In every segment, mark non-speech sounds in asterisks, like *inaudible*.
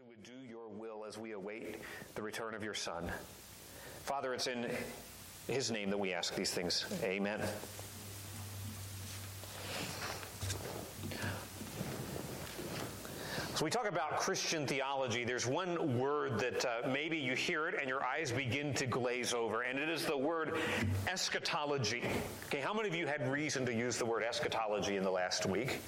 who would do your will as we await the return of your Son. Father, it's in his name that we ask these things. Amen. So we talk about Christian theology. There's one word that uh, maybe you hear it and your eyes begin to glaze over, and it is the word eschatology. Okay, how many of you had reason to use the word eschatology in the last week?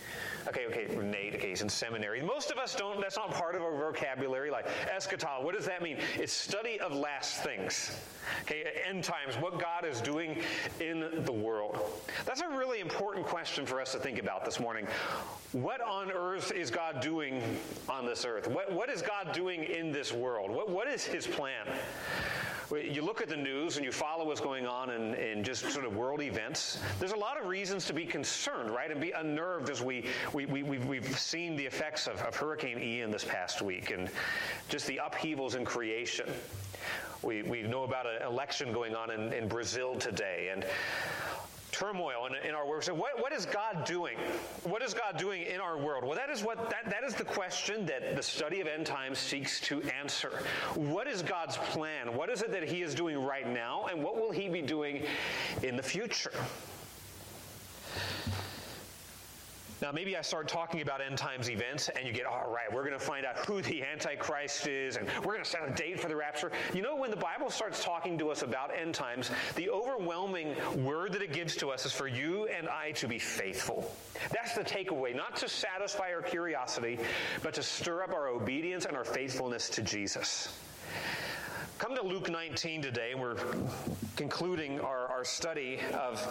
Okay, okay, Nate, okay, he's in seminary. Most of us don't, that's not part of our vocabulary. Like eschatology, what does that mean? It's study of last things. Okay, end times, what God is doing in the world. That's a really important question for us to think about this morning. What on earth is God doing on this earth? What, what is God doing in this world? What, what is His plan? You look at the news and you follow what's going on in, in just sort of world events. There's a lot of reasons to be concerned, right? And be unnerved as we, we, we, we've, we've seen the effects of, of Hurricane Ian this past week and just the upheavals in creation. We, we know about an election going on in, in Brazil today. And turmoil in, in our world. So what, what is God doing? What is God doing in our world? Well, that is what that, that is the question that the study of end times seeks to answer. What is God's plan? What is it that He is doing right now, and what will He be doing in the future? Now, maybe I start talking about end times events, and you get, all right, we're going to find out who the Antichrist is, and we're going to set a date for the rapture. You know, when the Bible starts talking to us about end times, the overwhelming word that it gives to us is for you and I to be faithful. That's the takeaway, not to satisfy our curiosity, but to stir up our obedience and our faithfulness to Jesus. Come to Luke 19 today. We're concluding our, our study of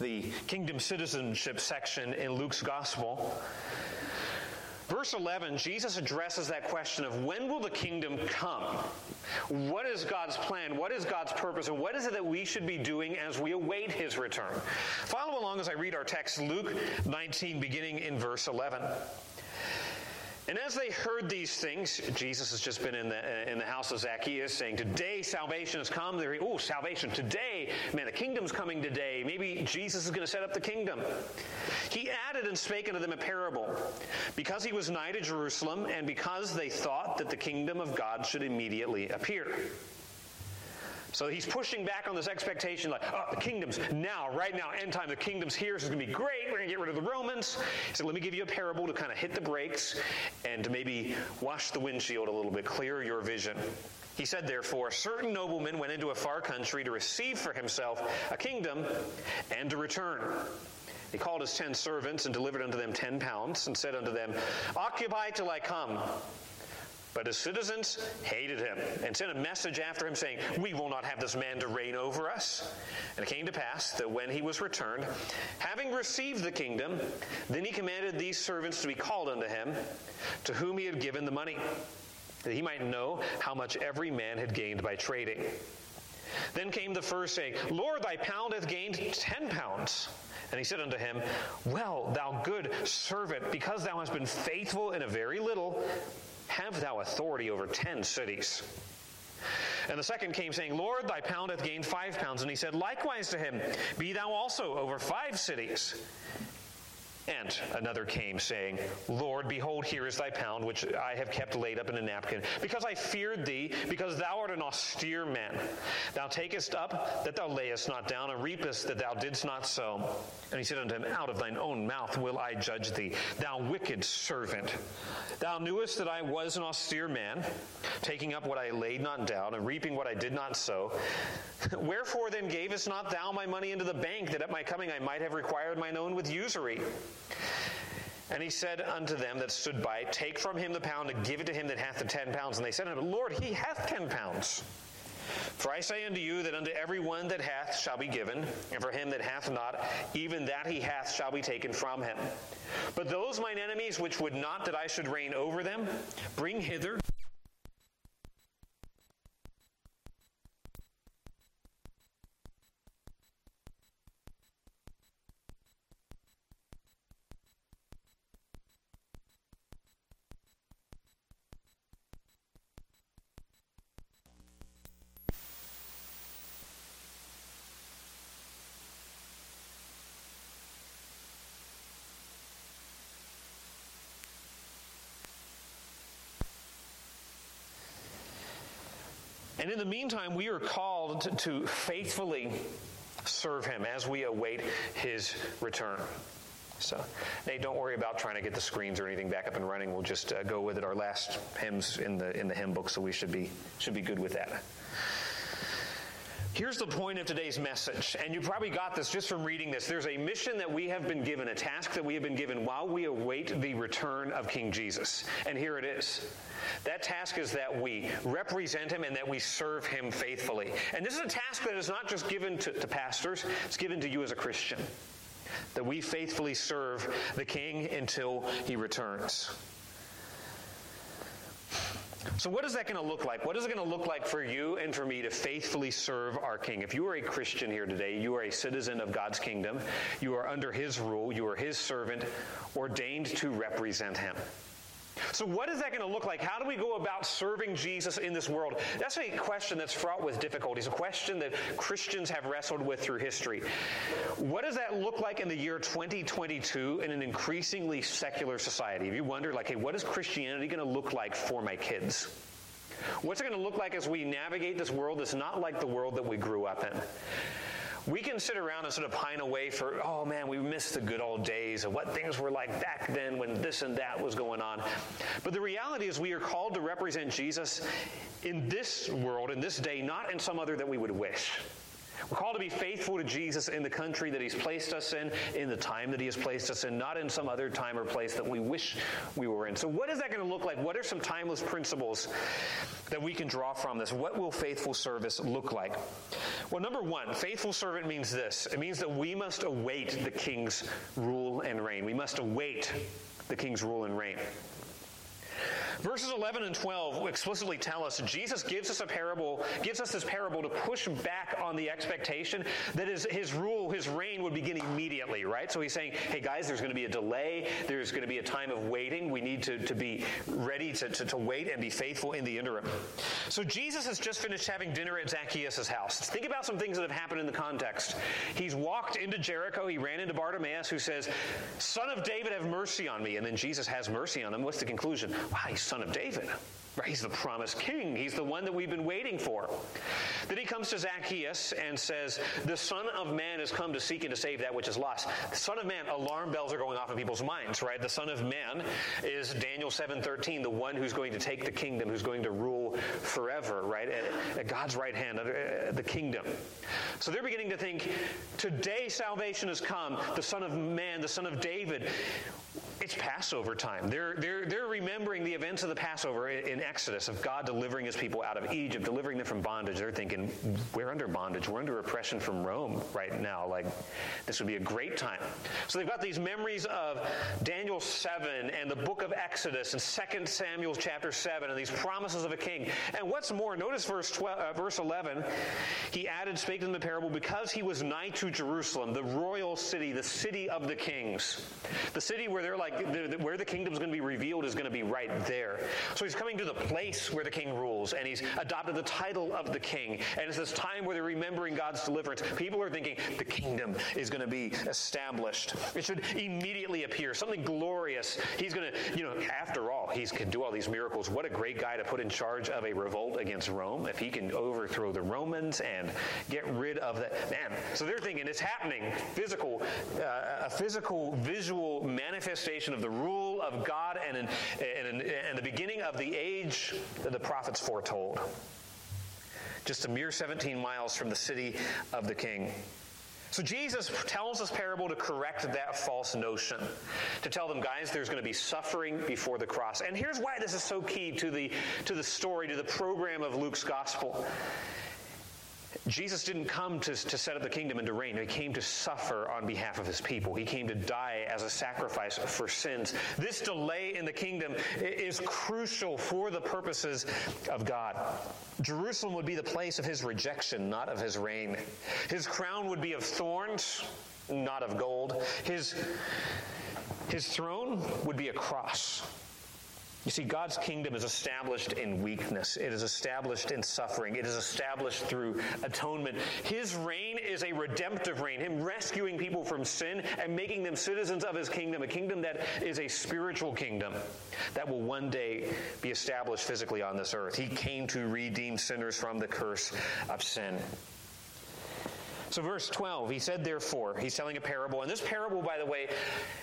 the kingdom citizenship section in Luke's gospel. Verse 11, Jesus addresses that question of when will the kingdom come? What is God's plan? What is God's purpose? And what is it that we should be doing as we await his return? Follow along as I read our text, Luke 19, beginning in verse 11. And as they heard these things, Jesus has just been in the, uh, in the house of Zacchaeus saying, Today salvation has come. They're, oh, salvation today. Man, the kingdom's coming today. Maybe Jesus is going to set up the kingdom. He added and spake unto them a parable, because he was nigh to Jerusalem, and because they thought that the kingdom of God should immediately appear. So he's pushing back on this expectation like, oh, the kingdom's now, right now, end time, the kingdom's here. This is going to be great. We're going to get rid of the Romans. He said, let me give you a parable to kind of hit the brakes and to maybe wash the windshield a little bit, clear your vision. He said, therefore, a certain nobleman went into a far country to receive for himself a kingdom and to return. He called his ten servants and delivered unto them ten pounds and said unto them, Occupy till I come. But his citizens hated him and sent a message after him saying, We will not have this man to reign over us. And it came to pass that when he was returned, having received the kingdom, then he commanded these servants to be called unto him, to whom he had given the money, that he might know how much every man had gained by trading. Then came the first saying, Lord, thy pound hath gained ten pounds. And he said unto him, Well, thou good servant, because thou hast been faithful in a very little, have thou authority over ten cities. And the second came, saying, Lord, thy pound hath gained five pounds. And he said, Likewise to him, Be thou also over five cities. And another came, saying, Lord, behold, here is thy pound, which I have kept laid up in a napkin, because I feared thee, because thou art an austere man. Thou takest up that thou layest not down, and reapest that thou didst not sow. And he said unto him, Out of thine own mouth will I judge thee, thou wicked servant. Thou knewest that I was an austere man, taking up what I laid not down, and reaping what I did not sow. Wherefore then gavest not thou my money into the bank, that at my coming I might have required mine own with usury? And he said unto them that stood by, Take from him the pound and give it to him that hath the ten pounds. And they said unto him, Lord, he hath ten pounds. For I say unto you that unto every one that hath shall be given, and for him that hath not, even that he hath shall be taken from him. But those mine enemies which would not that I should reign over them, bring hither. And in the meantime, we are called to, faithfully serve him as we await his return. So, Nate, don't worry about trying to get the screens or anything back up and running. We'll just uh, go with it. Our last hymns in the in the hymn book, so we should be should be good with that. Here's the point of today's message, and you probably got this just from reading this. There's a mission that we have been given, a task that we have been given while we await the return of King Jesus. And here it is. That task is that we represent him and that we serve him faithfully. And this is a task that is not just given to, to pastors, it's given to you as a Christian. That we faithfully serve the King until he returns. So, what is that going to look like? What is it going to look like for you and for me to faithfully serve our King? If you are a Christian here today, you are a citizen of God's kingdom, you are under His rule, you are His servant, ordained to represent Him. So, what is that going to look like? How do we go about serving Jesus in this world? That's a question that's fraught with difficulties, a question that Christians have wrestled with through history. What does that look like in the year 2022 in an increasingly secular society? Have you wondered, like, hey, what is Christianity going to look like for my kids? What's it going to look like as we navigate this world that's not like the world that we grew up in? We can sit around and sort of pine away for, oh man, we miss the good old days of what things were like back then when this and that was going on. But the reality is, we are called to represent Jesus in this world, in this day, not in some other that we would wish. We're called to be faithful to Jesus in the country that He's placed us in, in the time that He has placed us in, not in some other time or place that we wish we were in. So, what is that going to look like? What are some timeless principles that we can draw from this? What will faithful service look like? Well, number one, faithful servant means this it means that we must await the King's rule and reign. We must await the King's rule and reign. Verses 11 and 12 explicitly tell us Jesus gives us a parable, gives us this parable to push back on the expectation that his, his rule, his reign would begin immediately, right? So he's saying, hey guys, there's going to be a delay. There's going to be a time of waiting. We need to, to be ready to, to, to wait and be faithful in the interim. So Jesus has just finished having dinner at Zacchaeus' house. Think about some things that have happened in the context. He's walked into Jericho. He ran into Bartimaeus, who says, Son of David, have mercy on me. And then Jesus has mercy on him. What's the conclusion? Wow, he's son of David. Right? He's the promised king. He's the one that we've been waiting for. Then he comes to Zacchaeus and says, The Son of Man has come to seek and to save that which is lost. The Son of Man, alarm bells are going off in people's minds, right? The Son of Man is Daniel 7:13, the one who's going to take the kingdom, who's going to rule forever, right? At, at God's right hand, uh, the kingdom. So they're beginning to think, today salvation has come. The Son of Man, the Son of David. It's Passover time. They're, they're, they're remembering the events of the Passover in Exodus of God delivering his people out of Egypt, delivering them from bondage. They're thinking, we're under bondage. We're under oppression from Rome right now. Like, this would be a great time. So they've got these memories of Daniel 7 and the book of Exodus and 2 Samuel chapter 7 and these promises of a king. And what's more, notice verse, 12, uh, verse 11. He added, spake in the parable, because he was nigh to Jerusalem, the royal city, the city of the kings, the city where they're like, where the kingdom's going to be revealed is going to be right there. So he's coming to the place where the king rules, and he's adopted the title of the king. And it's this time where they're remembering God's deliverance. People are thinking the kingdom is going to be established. It should immediately appear, something glorious. He's going to, you know, after all, he can do all these miracles. What a great guy to put in charge of a revolt against Rome. If he can overthrow the Romans and get rid of that, man. So they're thinking it's happening. Physical, uh, a physical, visual manifestation of the rule of God and, in, and, in, and the beginning of the age that the prophets foretold. Just a mere 17 miles from the city of the king. So Jesus tells this parable to correct that false notion. To tell them, guys, there's going to be suffering before the cross. And here's why this is so key to the to the story, to the program of Luke's gospel. Jesus didn't come to, to set up the kingdom and to reign. He came to suffer on behalf of his people. He came to die as a sacrifice for sins. This delay in the kingdom is crucial for the purposes of God. Jerusalem would be the place of his rejection, not of his reign. His crown would be of thorns, not of gold. His, his throne would be a cross You see, God's kingdom is established in weakness. It is established in suffering. It is established through atonement. His reign is a redemptive reign, Him rescuing people from sin and making them citizens of His kingdom, a kingdom that is a spiritual kingdom that will one day be established physically on this earth. He came to redeem sinners from the curse of sin. So, verse 12, he said, therefore, he's telling a parable. And this parable, by the way,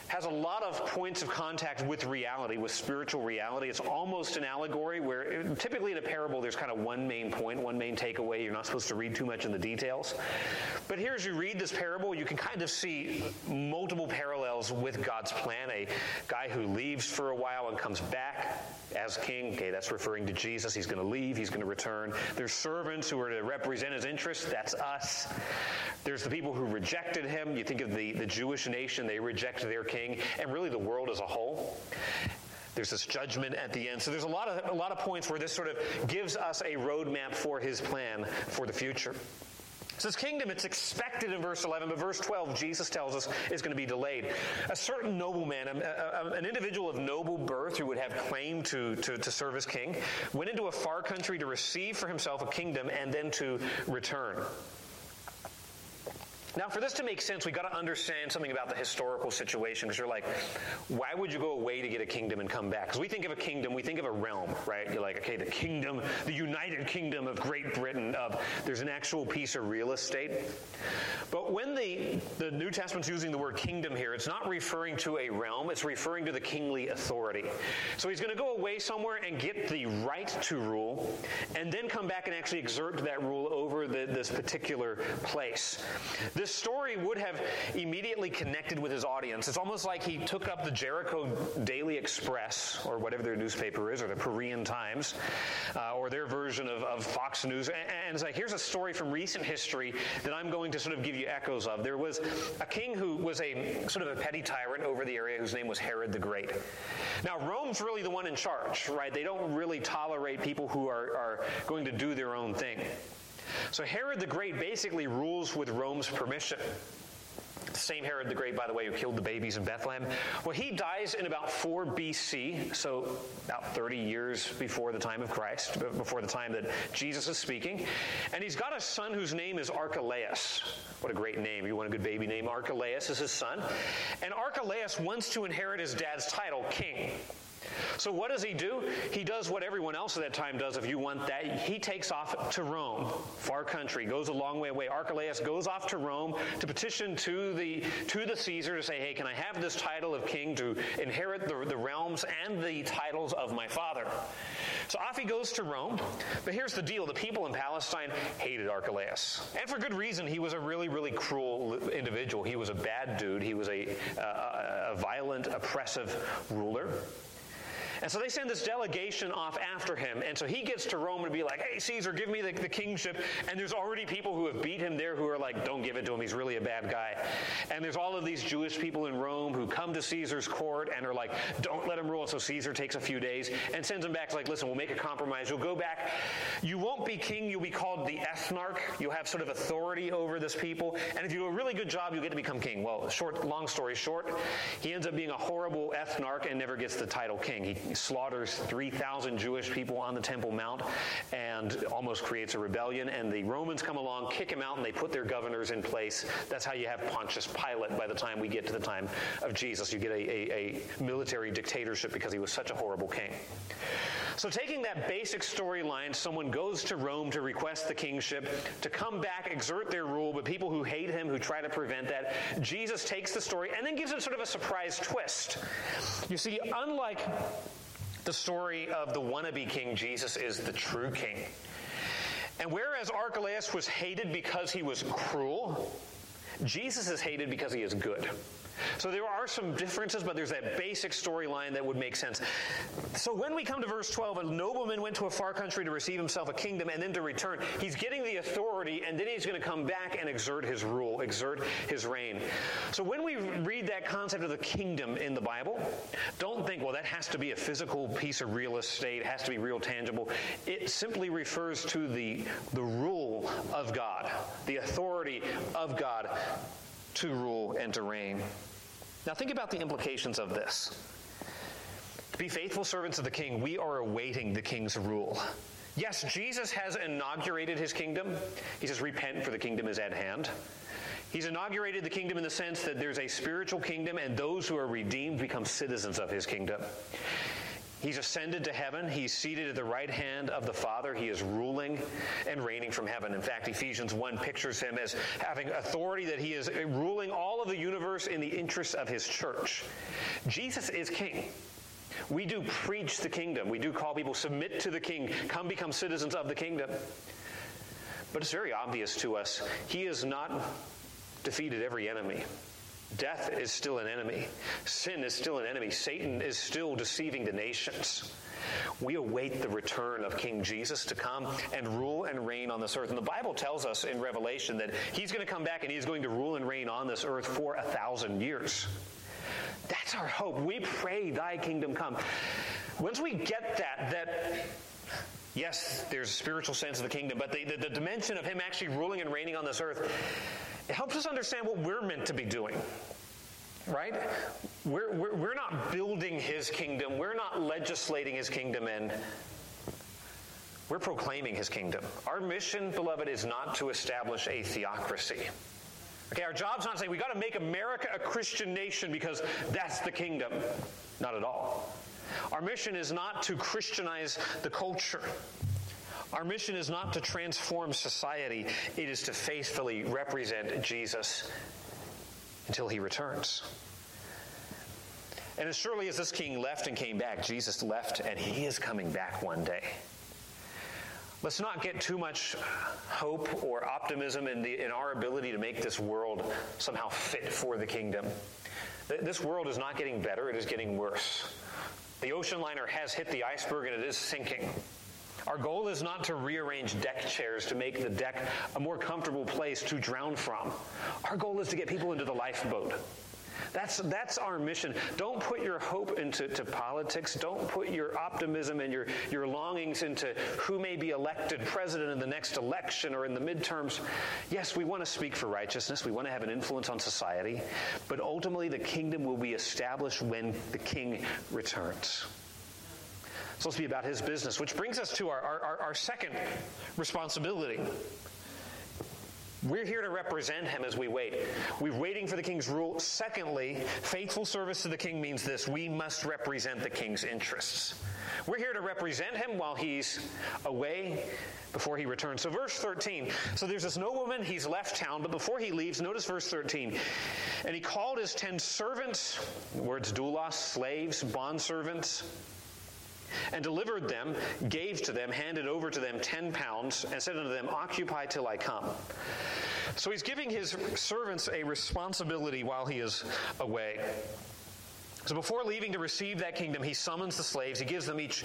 has a lot of points of contact with reality, with spiritual reality. It's almost an allegory where typically in a parable, there's kind of one main point, one main takeaway. You're not supposed to read too much in the details. But here, as you read this parable, you can kind of see multiple parallels with God's plan. A guy who leaves for a while and comes back as king. Okay, that's referring to Jesus. He's going to leave, he's going to return. There's servants who are to represent his interests. That's us. There's the people who rejected him. You think of the, the Jewish nation, they rejected their king, and really the world as a whole. There's this judgment at the end. So there's a lot of a lot of points where this sort of gives us a roadmap for his plan for the future. So this kingdom, it's expected in verse 11, but verse 12, Jesus tells us, is going to be delayed. A certain nobleman, a, a, an individual of noble birth who would have claim to, to, to serve as king, went into a far country to receive for himself a kingdom and then to return. Now, for this to make sense, we've got to understand something about the historical situation. Because you're like, why would you go away to get a kingdom and come back? Because we think of a kingdom, we think of a realm, right? You're like, okay, the kingdom, the United Kingdom of Great Britain. Of there's an actual piece of real estate. But when the the New Testament's using the word kingdom here, it's not referring to a realm. It's referring to the kingly authority. So he's going to go away somewhere and get the right to rule, and then come back and actually exert that rule over the, this particular place. This this story would have immediately connected with his audience. It's almost like he took up the Jericho Daily Express, or whatever their newspaper is, or the Berean Times, uh, or their version of, of Fox News, and, and like, here's a story from recent history that I'm going to sort of give you echoes of. There was a king who was a sort of a petty tyrant over the area whose name was Herod the Great. Now, Rome's really the one in charge, right? They don't really tolerate people who are, are going to do their own thing. So Herod the Great basically rules with Rome's permission. The same Herod the Great, by the way, who killed the babies in Bethlehem. Well, he dies in about 4 BC, so about 30 years before the time of Christ, before the time that Jesus is speaking. And he's got a son whose name is Archelaus. What a great name. You want a good baby name? Archelaus is his son. And Archelaus wants to inherit his dad's title, king. So what does he do? He does what everyone else at that time does if you want that. He takes off to Rome, far country, goes a long way away. Archelaus goes off to Rome to petition to the to the Caesar to say, hey, can I have this title of king to inherit the, the realms and the titles of my father? So off he goes to Rome. But here's the deal. The people in Palestine hated Archelaus. And for good reason. He was a really, really cruel individual. He was a bad dude. He was a, a, a violent, oppressive ruler. And so they send this delegation off after him. And so he gets to Rome and be like, hey, Caesar, give me the, the kingship. And there's already people who have beat him there who are like, don't give it to him. He's really a bad guy. And there's all of these Jewish people in Rome who come to Caesar's court and are like, don't let him rule. So Caesar takes a few days and sends him back. like, listen, we'll make a compromise. You'll go back. You won't be king. You'll be called the ethnarch. You'll have sort of authority over this people. And if you do a really good job, you'll get to become king. Well, short, long story short, he ends up being a horrible ethnarch and never gets the title king. He slaughters 3,000 Jewish people on the Temple Mount and almost creates a rebellion. And the Romans come along, kick him out, and they put their governors in place. That's how you have Pontius Pilate by the time we get to the time of Jesus. You get a, a, a military dictatorship because he was such a horrible king. So, taking that basic storyline, someone goes to Rome to request the kingship, to come back, exert their rule, but people who hate him, who try to prevent that, Jesus takes the story and then gives it sort of a surprise twist. You see, unlike the story of the wannabe king, Jesus is the true king. And whereas Archelaus was hated because he was cruel, Jesus is hated because he is good. So there are some differences, but there's that basic storyline that would make sense. So when we come to verse 12, a nobleman went to a far country to receive himself a kingdom and then to return. He's getting the authority, and then he's going to come back and exert his rule, exert his reign. So when we read that concept of the kingdom in the Bible, don't think, well, that has to be a physical piece of real estate, it has to be real tangible. It simply refers to the, the rule of God, the authority of God to rule and to reign. Now, think about the implications of this. To be faithful servants of the king, we are awaiting the king's rule. Yes, Jesus has inaugurated his kingdom. He says, Repent, for the kingdom is at hand. He's inaugurated the kingdom in the sense that there's a spiritual kingdom, and those who are redeemed become citizens of his kingdom. He's ascended to heaven. He's seated at the right hand of the Father. He is ruling and reigning from heaven. In fact, Ephesians 1 pictures him as having authority that he is ruling all of the universe in the interests of his church. Jesus is king. We do preach the kingdom. We do call people submit to the king, come become citizens of the kingdom. But it's very obvious to us he has not defeated every enemy. Death is still an enemy. Sin is still an enemy. Satan is still deceiving the nations. We await the return of King Jesus to come and rule and reign on this earth. And the Bible tells us in Revelation that he's going to come back and he's going to rule and reign on this earth for a thousand years. That's our hope. We pray, Thy kingdom come. Once we get that, that yes, there's a spiritual sense of the kingdom, but the, the, the dimension of Him actually ruling and reigning on this earth, it helps us understand what we're meant to be doing right? We're, we're, we're, not building his kingdom. We're not legislating his kingdom and we're proclaiming his kingdom. Our mission, beloved, is not to establish a theocracy. Okay, our job's not saying we got to make America a Christian nation because that's the kingdom. Not at all. Our mission is not to Christianize the culture. Our mission is not to transform society, it is to faithfully represent Jesus until he returns. And as surely as this king left and came back, Jesus left and he is coming back one day. Let's not get too much hope or optimism in, the, in our ability to make this world somehow fit for the kingdom. This world is not getting better, it is getting worse. The ocean liner has hit the iceberg and it is sinking. Our goal is not to rearrange deck chairs to make the deck a more comfortable place to drown from. Our goal is to get people into the lifeboat. That's, that's our mission. Don't put your hope into to politics. Don't put your optimism and your, your longings into who may be elected president in the next election or in the midterms. Yes, we want to speak for righteousness. We want to have an influence on society. But ultimately, the kingdom will be established when the king returns. Supposed to be about his business, which brings us to our, our, our second responsibility we're here to represent him as we wait. We're waiting for the king's rule. Secondly, faithful service to the king means this we must represent the king's interests. We're here to represent him while he's away before he returns. So, verse 13. So, there's this nobleman, he's left town, but before he leaves, notice verse 13. And he called his ten servants, words doulos, slaves, bondservants and delivered them, gave to them, handed over to them ten pounds, and said unto them, Occupy till I come. So he's giving his servants a responsibility while he is away. So before leaving to receive that kingdom, he summons the slaves. He gives them each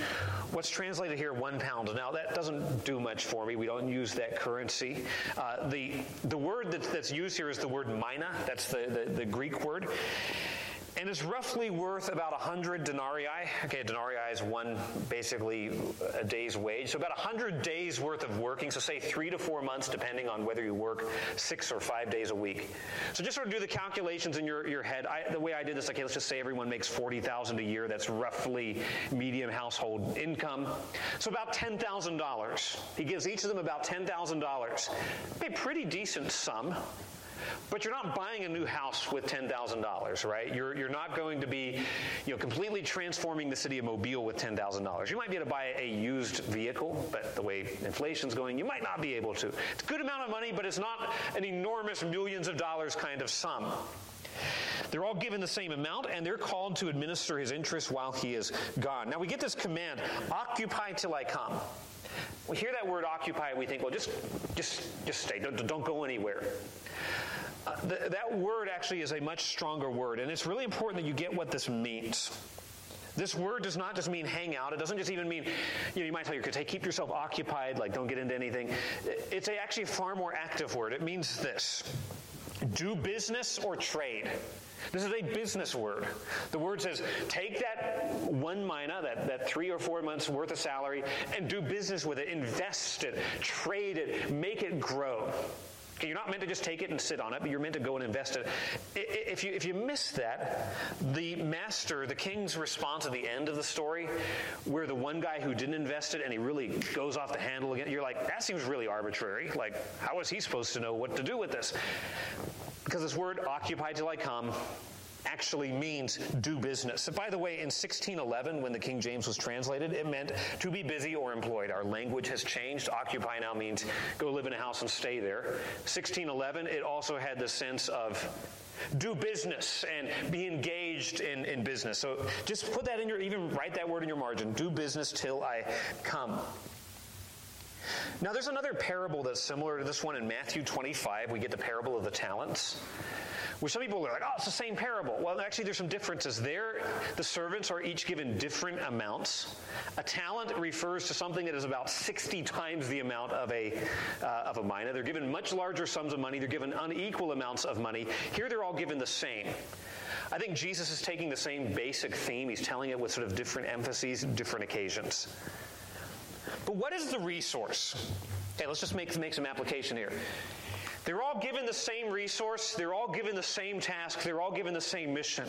what's translated here one pound. Now that doesn't do much for me. We don't use that currency. Uh, the the word that, that's used here is the word mina. That's the, the, the Greek word and is roughly worth about 100 denarii. Okay, denarii is one, basically a day's wage. So about 100 days worth of working. So say three to four months, depending on whether you work six or five days a week. So just sort of do the calculations in your, your head. I, the way I did this, okay, let's just say everyone makes 40000 a year. That's roughly medium household income. So about $10,000. He gives each of them about $10,000. A pretty decent sum. But you're not buying a new house with $10,000, right? You're, you're not going to be you know, completely transforming the city of Mobile with $10,000. You might be able to buy a used vehicle, but the way inflation's going, you might not be able to. It's a good amount of money, but it's not an enormous millions of dollars kind of sum. They're all given the same amount, and they're called to administer his interest while he is gone. Now we get this command occupy till I come. We hear that word occupy, we think, well, just, just, just stay, don't, don't go anywhere. Th- that word actually is a much stronger word, and it's really important that you get what this means. This word does not just mean hang out. It doesn't just even mean, you know, you might tell your kids, hey, keep yourself occupied, like don't get into anything. It's a, actually a far more active word. It means this do business or trade. This is a business word. The word says, take that one mina, that, that three or four months worth of salary, and do business with it. Invest it, trade it, make it grow. You're not meant to just take it and sit on it, but you're meant to go and invest it. If you, if you miss that, the master, the king's response at the end of the story, where the one guy who didn't invest it and he really goes off the handle again, you're like, that seems really arbitrary. Like, how is he supposed to know what to do with this? Because this word, occupy till I come, actually means do business. So by the way, in 1611, when the King James was translated, it meant to be busy or employed. Our language has changed. Occupy now means go live in a house and stay there. 1611, it also had the sense of do business and be engaged in, in business. So just put that in your, even write that word in your margin. Do business till I come. Now, there's another parable that's similar to this one in Matthew 25. We get the parable of the talents. Where some people are like, oh, it's the same parable. Well, actually, there's some differences. There, the servants are each given different amounts. A talent refers to something that is about 60 times the amount of a, uh, of a mina. They're given much larger sums of money. They're given unequal amounts of money. Here, they're all given the same. I think Jesus is taking the same basic theme. He's telling it with sort of different emphases, different occasions. But what is the resource? Okay, let's just make, make some application here. They're all given the same resource, they're all given the same task, they're all given the same mission.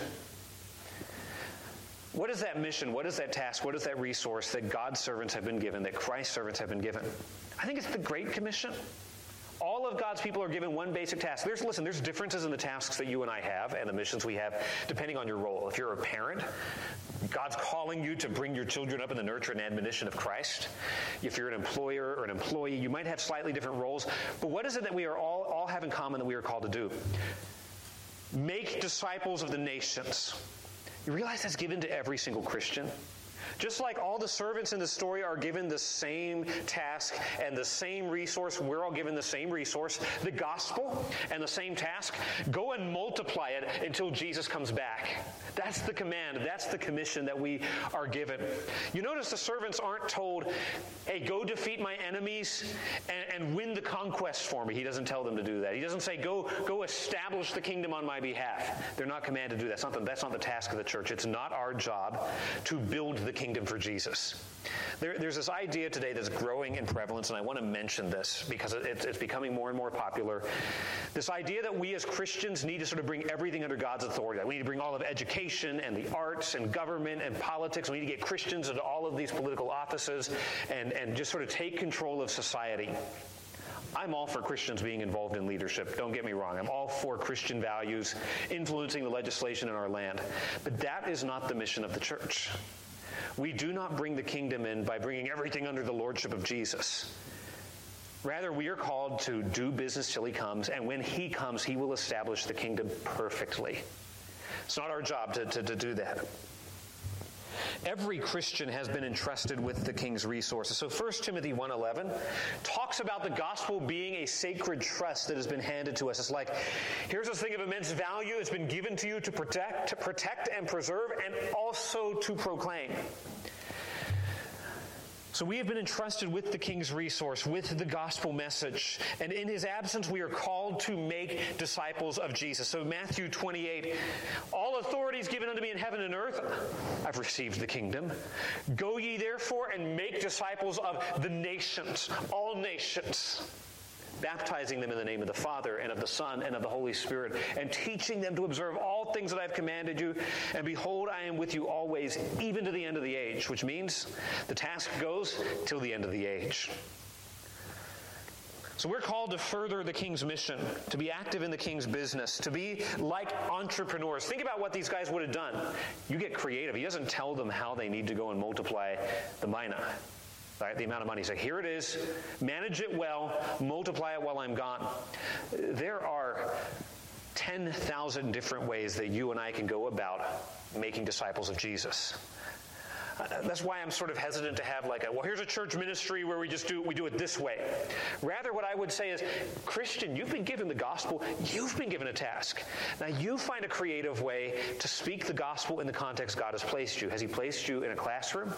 What is that mission? What is that task? What is that resource that God's servants have been given, that Christ's servants have been given? I think it's the Great Commission. All of God's people are given one basic task. There's listen, there's differences in the tasks that you and I have and the missions we have depending on your role. If you're a parent, God's calling you to bring your children up in the nurture and admonition of Christ. If you're an employer or an employee, you might have slightly different roles. But what is it that we are all, all have in common that we are called to do? Make disciples of the nations. You realize that's given to every single Christian? Just like all the servants in the story are given the same task and the same resource, we're all given the same resource, the gospel, and the same task. Go and multiply it until Jesus comes back. That's the command. That's the commission that we are given. You notice the servants aren't told, hey, go defeat my enemies and, and win the conquest for me. He doesn't tell them to do that. He doesn't say, go, go establish the kingdom on my behalf. They're not commanded to do that. That's not, the, that's not the task of the church. It's not our job to build the kingdom for Jesus. There, there's this idea today that's growing in prevalence, and I want to mention this because it, it's becoming more and more popular. This idea that we as Christians need to sort of bring everything under God's authority. That we need to bring all of education and the arts and government and politics. We need to get Christians into all of these political offices and, and just sort of take control of society. I'm all for Christians being involved in leadership. Don't get me wrong. I'm all for Christian values influencing the legislation in our land. But that is not the mission of the church. We do not bring the kingdom in by bringing everything under the lordship of Jesus. Rather, we are called to do business till he comes, and when he comes, he will establish the kingdom perfectly. It's not our job to, to, to do that. Every Christian has been entrusted with the king's resources. So 1 Timothy 1:11 talks about the gospel being a sacred trust that has been handed to us. It's like here's this thing of immense value it's been given to you to protect, to protect and preserve and also to proclaim. So we have been entrusted with the king's resource, with the gospel message. And in his absence, we are called to make disciples of Jesus. So Matthew 28, all authority is given unto me in heaven and earth. I've received the kingdom. Go ye therefore and make disciples of the nations, all nations baptizing them in the name of the Father and of the Son and of the Holy Spirit, and teaching them to observe all things that I've commanded you. And behold, I am with you always, even to the end of the age, which means the task goes till the end of the age. So we're called to further the king's mission, to be active in the king's business, to be like entrepreneurs. Think about what these guys would have done. You get creative. He doesn't tell them how they need to go and multiply the mina right? The amount of money. So here it is. Manage it well. Multiply it while I'm gone. There are 10,000 different ways that you and I can go about making disciples of Jesus. Uh, that's why I'm sort of hesitant to have like a well here's a church ministry where we just do we do it this way. Rather what I would say is Christian, you've been given the gospel, you've been given a task. Now you find a creative way to speak the gospel in the context God has placed you. Has he placed you in a classroom?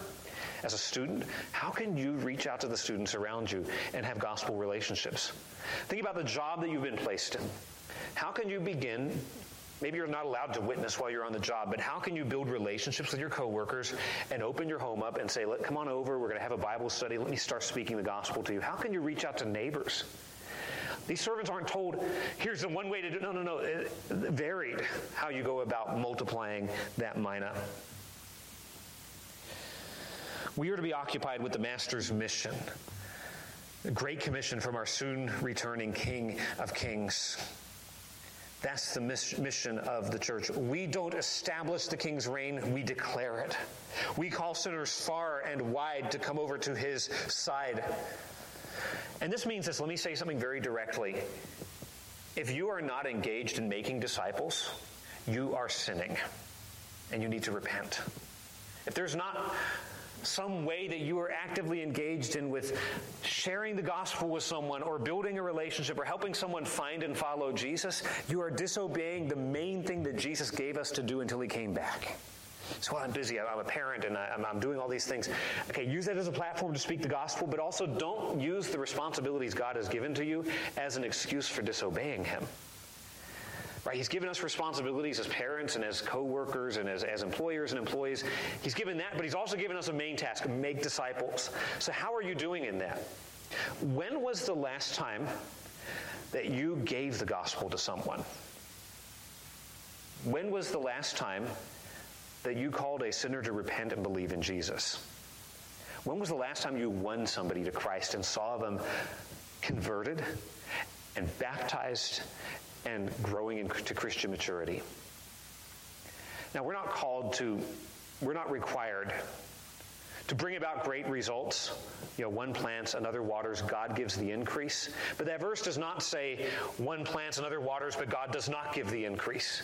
As a student, how can you reach out to the students around you and have gospel relationships? Think about the job that you've been placed in. How can you begin Maybe you're not allowed to witness while you're on the job, but how can you build relationships with your coworkers and open your home up and say, "Come on over. We're going to have a Bible study. Let me start speaking the gospel to you." How can you reach out to neighbors? These servants aren't told, here's the one way to do it. No, no, no. It varied how you go about multiplying that mina. We are to be occupied with the Master's mission. The Great Commission from our soon returning King of Kings. That's the mission of the church. We don't establish the king's reign, we declare it. We call sinners far and wide to come over to his side. And this means this. Let me say something very directly. If you are not engaged in making disciples, you are sinning and you need to repent. If there's not some way that you are actively engaged in with sharing the gospel with someone or building a relationship or helping someone find and follow Jesus, you are disobeying the main thing that Jesus gave us to do until he came back. So I'm busy. I'm a parent and I'm, I'm doing all these things. Okay, use that as a platform to speak the gospel, but also don't use the responsibilities God has given to you as an excuse for disobeying Him. Right? He's given us responsibilities as parents and as co-workers and as, as employers and employees. He's given that, but he's also given us a main task, make disciples. So how are you doing in that? When was the last time that you gave the gospel to someone? When was the last time that you called a sinner to repent and believe in Jesus? When was the last time you won somebody to Christ and saw them converted and baptized and growing into Christian maturity. Now, we're not called to, we're not required to bring about great results. You know, one plants, another waters, God gives the increase. But that verse does not say one plants, another waters, but God does not give the increase.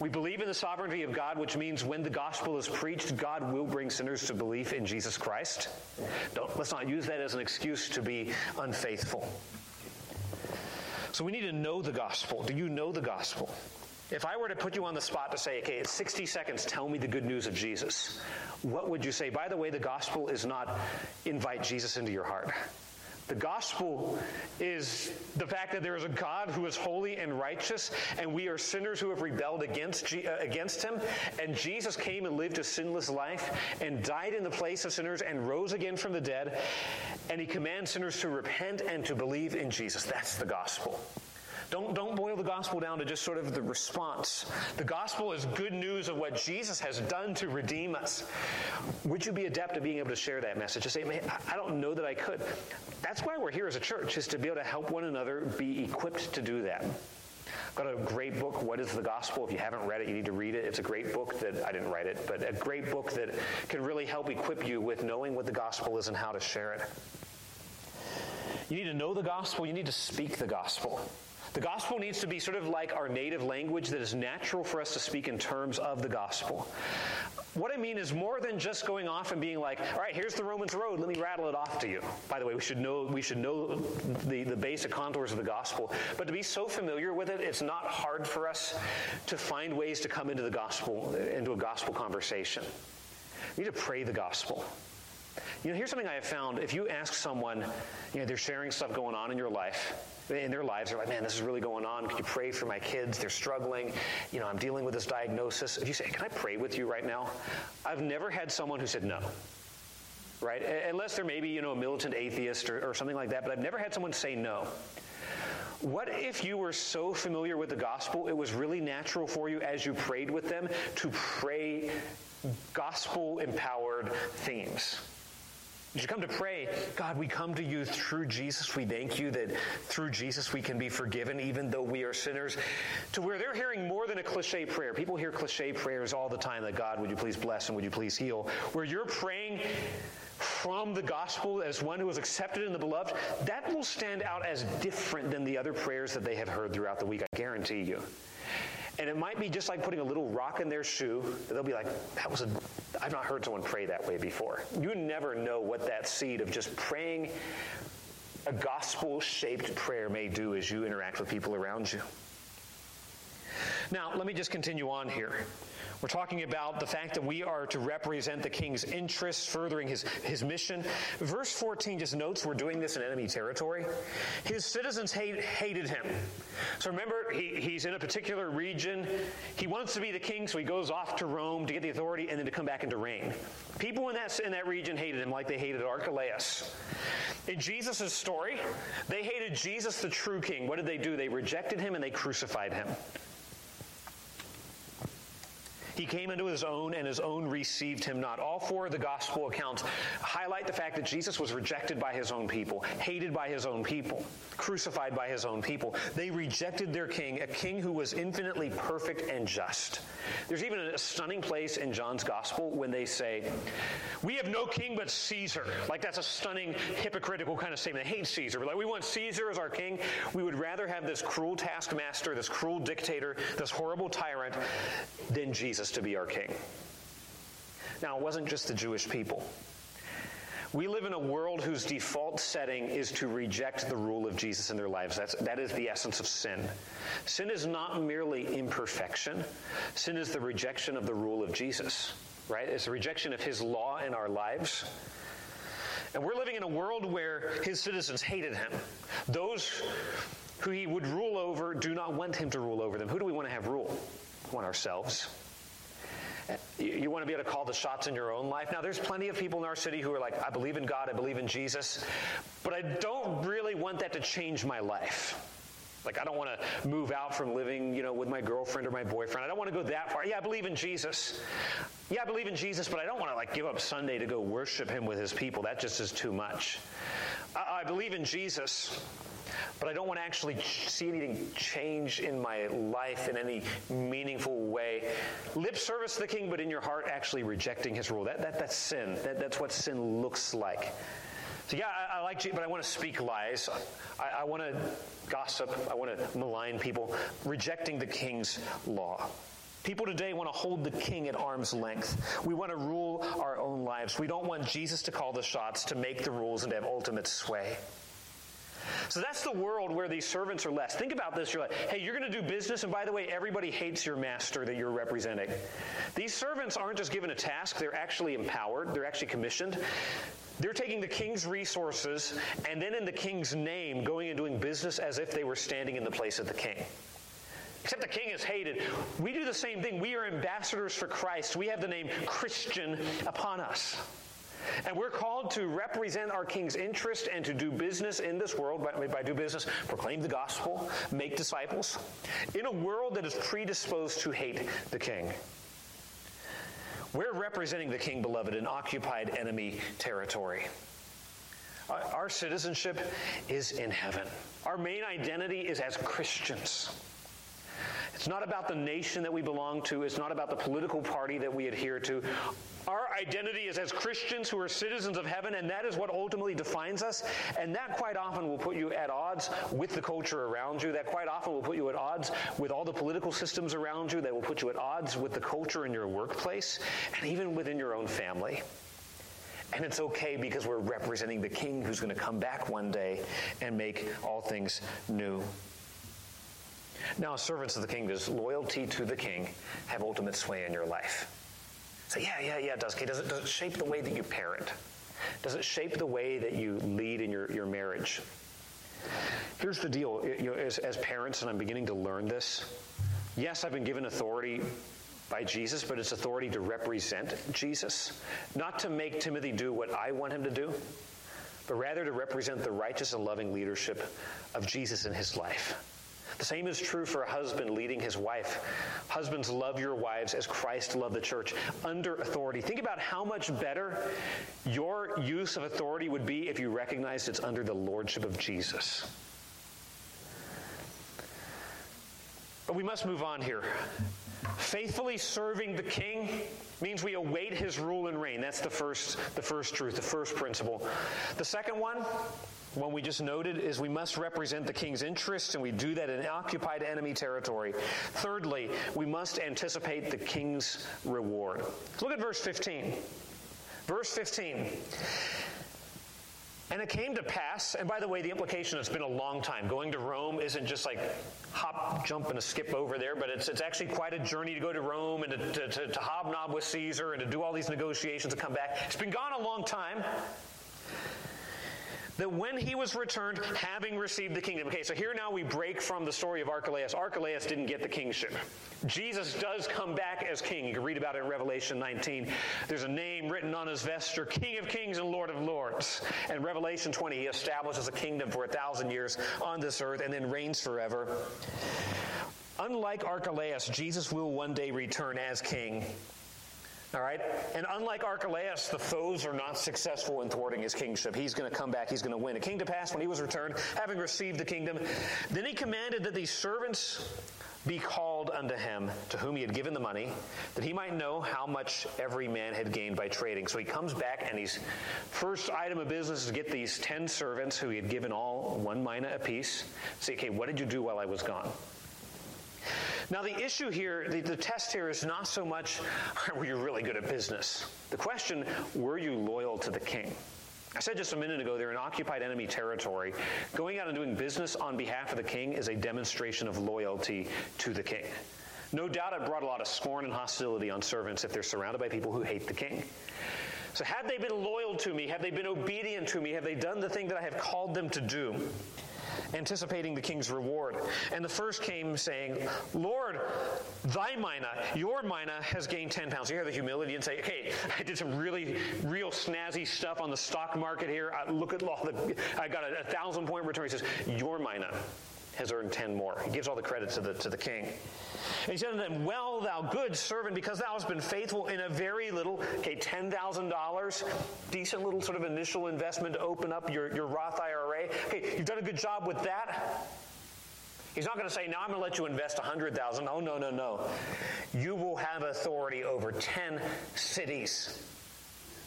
We believe in the sovereignty of God, which means when the gospel is preached, God will bring sinners to belief in Jesus Christ. Don't, let's not use that as an excuse to be unfaithful. So we need to know the gospel. Do you know the gospel? If I were to put you on the spot to say, okay, it's 60 seconds, tell me the good news of Jesus, what would you say? By the way, the gospel is not invite Jesus into your heart. The gospel is the fact that there is a God who is holy and righteous, and we are sinners who have rebelled against, uh, against him. And Jesus came and lived a sinless life and died in the place of sinners and rose again from the dead. And he commands sinners to repent and to believe in Jesus. That's the gospel. Don't, don't boil the gospel down to just sort of the response. The gospel is good news of what Jesus has done to redeem us. Would you be adept at being able to share that message? To say, man, I don't know that I could. That's why we're here as a church, is to be able to help one another be equipped to do that. I've got a great book, What is the Gospel? If you haven't read it, you need to read it. It's a great book that I didn't write it, but a great book that can really help equip you with knowing what the gospel is and how to share it. You need to know the gospel, you need to speak the gospel. The gospel needs to be sort of like our native language that is natural for us to speak in terms of the gospel. What I mean is more than just going off and being like, all right, here's the Romans road, let me rattle it off to you. By the way, we should know we should know the, the basic contours of the gospel. But to be so familiar with it, it's not hard for us to find ways to come into the gospel, into a gospel conversation. We need to pray the gospel. You know, here's something I have found. If you ask someone, you know, they're sharing stuff going on in your life, in their lives, they're like, man, this is really going on. Could you pray for my kids? They're struggling. You know, I'm dealing with this diagnosis. If you say, can I pray with you right now? I've never had someone who said no. Right? Unless they're maybe, you know, a militant atheist or, or something like that, but I've never had someone say no. What if you were so familiar with the gospel, it was really natural for you as you prayed with them to pray gospel empowered themes? As you come to pray, God, we come to you through Jesus. We thank you that through Jesus we can be forgiven even though we are sinners. To where they're hearing more than a cliche prayer. People hear cliche prayers all the time that God, would you please bless and would you please heal? Where you're praying from the gospel as one who is accepted in the beloved, that will stand out as different than the other prayers that they have heard throughout the week, I guarantee you. And it might be just like putting a little rock in their shoe. They'll be like, that was a, I've not heard someone pray that way before. You never know what that seed of just praying a gospel shaped prayer may do as you interact with people around you. Now, let me just continue on here. We're talking about the fact that we are to represent the king's interests, furthering his, his mission. Verse 14 just notes we're doing this in enemy territory. His citizens hate, hated him. So remember, he, he's in a particular region. He wants to be the king, so he goes off to Rome to get the authority and then to come back and to reign. People in that, in that region hated him like they hated Archelaus. In Jesus' story, they hated Jesus, the true king. What did they do? They rejected him and they crucified him. He came into his own, and his own received him not. All four of the gospel accounts highlight the fact that Jesus was rejected by his own people, hated by his own people, crucified by his own people. They rejected their king, a king who was infinitely perfect and just. There's even a stunning place in John's gospel when they say, We have no king but Caesar. Like that's a stunning, hypocritical kind of statement. They hate Caesar. Like, we want Caesar as our king. We would rather have this cruel taskmaster, this cruel dictator, this horrible tyrant than Jesus to be our king. Now, it wasn't just the Jewish people. We live in a world whose default setting is to reject the rule of Jesus in their lives. That's, that is the essence of sin. Sin is not merely imperfection, sin is the rejection of the rule of Jesus, right? It's the rejection of his law in our lives. And we're living in a world where his citizens hated him. Those who he would rule over do not want him to rule over them. Who do we want to have rule? We want ourselves. You want to be able to call the shots in your own life. Now, there's plenty of people in our city who are like, I believe in God, I believe in Jesus, but I don't really want that to change my life. Like, I don't want to move out from living, you know, with my girlfriend or my boyfriend. I don't want to go that far. Yeah, I believe in Jesus. Yeah, I believe in Jesus, but I don't want to, like, give up Sunday to go worship him with his people. That just is too much. I, I believe in Jesus, but I don't want to actually see anything change in my life in any meaningful way. Lip service to the king, but in your heart actually rejecting his rule. That, that, that's sin. That, that's what sin looks like. So, yeah, I, I like, but I want to speak lies. I, I want to gossip. I want to malign people, rejecting the king's law. People today want to hold the king at arm's length. We want to rule our own lives. We don't want Jesus to call the shots, to make the rules, and to have ultimate sway. So that's the world where these servants are less. Think about this. You're like, hey, you're going to do business, and by the way, everybody hates your master that you're representing. These servants aren't just given a task, they're actually empowered, they're actually commissioned. They're taking the king's resources and then in the king's name going and doing business as if they were standing in the place of the king. Except the king is hated. We do the same thing. We are ambassadors for Christ. We have the name Christian upon us. And we're called to represent our King's interest and to do business in this world. By, by do business, proclaim the gospel, make disciples, in a world that is predisposed to hate the King. We're representing the King, beloved, in occupied enemy territory. Our citizenship is in heaven. Our main identity is as Christians. It's not about the nation that we belong to. It's not about the political party that we adhere to. Our identity is as Christians who are citizens of heaven, and that is what ultimately defines us. And that quite often will put you at odds with the culture around you. That quite often will put you at odds with all the political systems around you. That will put you at odds with the culture in your workplace and even within your own family. And it's okay because we're representing the King who's going to come back one day and make all things new. Now, servants of the king, does loyalty to the king have ultimate sway in your life? Say, yeah, yeah, yeah, it does. Okay, does it, does it shape the way that you parent? Does it shape the way that you lead in your, your marriage? Here's the deal you know, as, as parents, and I'm beginning to learn this. Yes, I've been given authority by Jesus, but it's authority to represent Jesus, not to make Timothy do what I want him to do, but rather to represent the righteous and loving leadership of Jesus in his life. The same is true for a husband leading his wife. Husbands, love your wives as Christ loved the church under authority. Think about how much better your use of authority would be if you recognized it's under the lordship of Jesus. But we must move on here. Faithfully serving the king means we await his rule and reign. That's the first, the first truth, the first principle. The second one, one we just noted, is we must represent the king's interests, and we do that in occupied enemy territory. Thirdly, we must anticipate the king's reward. Look at verse 15. Verse 15. And it came to pass, and by the way, the implication it's been a long time. Going to Rome isn't just like hop, jump, and a skip over there, but it's, it's actually quite a journey to go to Rome and to, to, to hobnob with Caesar and to do all these negotiations and come back. It's been gone a long time. That when he was returned, having received the kingdom. Okay, so here now we break from the story of Archelaus. Archelaus didn't get the kingship. Jesus does come back as king. You can read about it in Revelation 19. There's a name written on his vesture King of Kings and Lord of Lords. And Revelation 20, he establishes a kingdom for a thousand years on this earth and then reigns forever. Unlike Archelaus, Jesus will one day return as king all right? And unlike Archelaus, the foes are not successful in thwarting his kingship. He's going to come back. He's going to win. It came to pass when he was returned, having received the kingdom. Then he commanded that these servants be called unto him to whom he had given the money, that he might know how much every man had gained by trading. So he comes back, and his first item of business is to get these ten servants who he had given all one mina apiece. Say, okay, what did you do while I was gone? Now, the issue here, the, the test here is not so much *laughs* were you really good at business? The question, were you loyal to the king? I said just a minute ago, they're in occupied enemy territory. Going out and doing business on behalf of the king is a demonstration of loyalty to the king. No doubt it brought a lot of scorn and hostility on servants if they're surrounded by people who hate the king. So, had they been loyal to me? Have they been obedient to me? Have they done the thing that I have called them to do? Anticipating the king's reward. And the first came saying, Lord, thy mina, your mina has gained 10 pounds. You have the humility and say, okay, I did some really, real snazzy stuff on the stock market here. I look at all the, I got a, a thousand point return. He says, your mina has earned 10 more. He gives all the credit to the, to the king. And he said to them, Well, thou good servant, because thou hast been faithful in a very little, okay, $10,000, decent little sort of initial investment to open up your, your Roth IRA. Okay, you've done a good job with that. He's not going to say, now I'm going to let you invest 100,000. Oh, no, no, no. You will have authority over 10 cities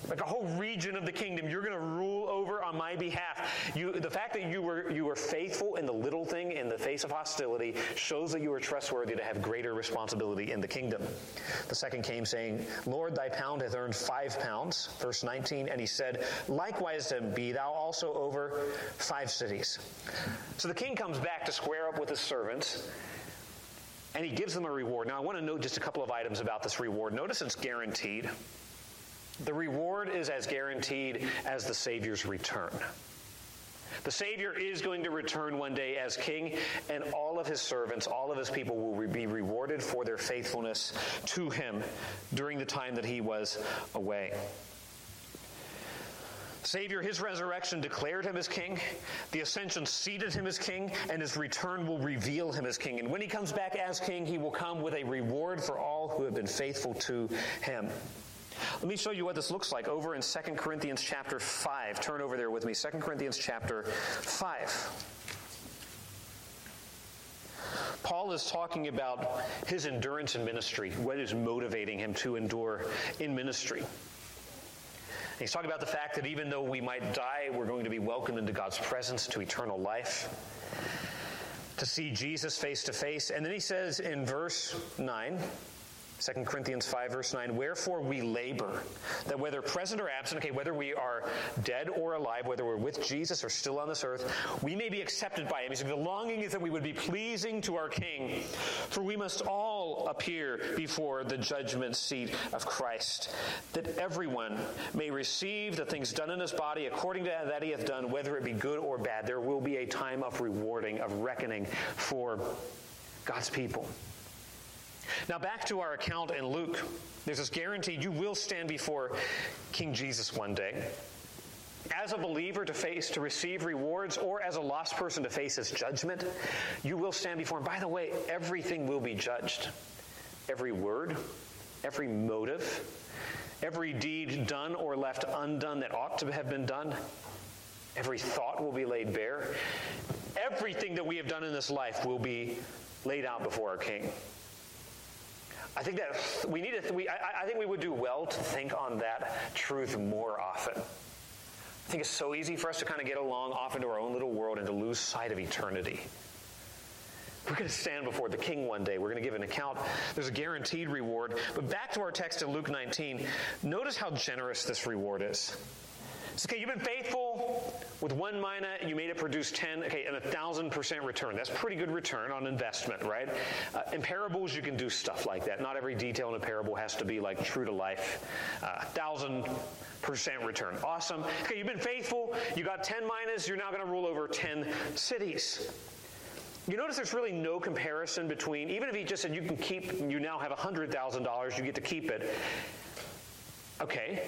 like a whole region of the kingdom you're going to rule over on my behalf. You, the fact that you were, you were faithful in the little thing in the face of hostility shows that you are trustworthy to have greater responsibility in the kingdom. The second came saying lord thy pound hath earned five pounds. Verse 19 and he said likewise then be thou also over five cities. So the king comes back to square up with his servants and he gives them a reward. Now i want to note just a couple of items about this reward. Notice it's guaranteed the reward is as guaranteed as the Savior's return. The Savior is going to return one day as king, and all of his servants, all of his people will be rewarded for their faithfulness to him during the time that he was away. Savior, his resurrection declared him as king. The ascension seated him as king, and his return will reveal him as king. And when he comes back as king, he will come with a reward for all who have been faithful to him. Let me show you what this looks like over in 2 Corinthians chapter 5. Turn over there with me. 2 Corinthians chapter 5. Paul is talking about his endurance in ministry, what is motivating him to endure in ministry. he's talking about the fact that even though we might die, we're going to be welcomed into God's presence to eternal life, to see Jesus face to face. And then he says in verse 9, 2 Corinthians 5, verse 9, wherefore we labor, that whether present or absent, okay, whether we are dead or alive, whether we're with Jesus or still on this earth, we may be accepted by him. He said, the longing is that we would be pleasing to our King, for we must all appear before the judgment seat of Christ, that everyone may receive the things done in his body according to that he hath done, whether it be good or bad. There will be a time of rewarding, of reckoning for God's people. Now, back to our account in Luke. There's this guarantee you will stand before King Jesus one day. As a believer to face, to receive rewards, or as a lost person to face his judgment, you will stand before him. By the way, everything will be judged. Every word, every motive, every deed done or left undone that ought to have been done, every thought will be laid bare. Everything that we have done in this life will be laid out before our King. I think that we need to, we, I, I think we would do well to think on that truth more often. I think it's so easy for us to kind of get along off into our own little world and to lose sight of eternity. We're going to stand before the king one day. We're going to give an account. There's a guaranteed reward. But back to our text in Luke 19, notice how generous this reward is. So, okay, you've been faithful with one mina, you made it produce 10, okay, and a thousand percent return. That's pretty good return on investment, right? Uh, in parables, you can do stuff like that. Not every detail in a parable has to be like true to life. Uh, thousand percent return. Awesome. Okay, you've been faithful. You got 10 minas, you're now going to rule over 10 cities. You notice there's really no comparison between, even if he just said you can keep, you now have $100,000, you get to keep it. Okay,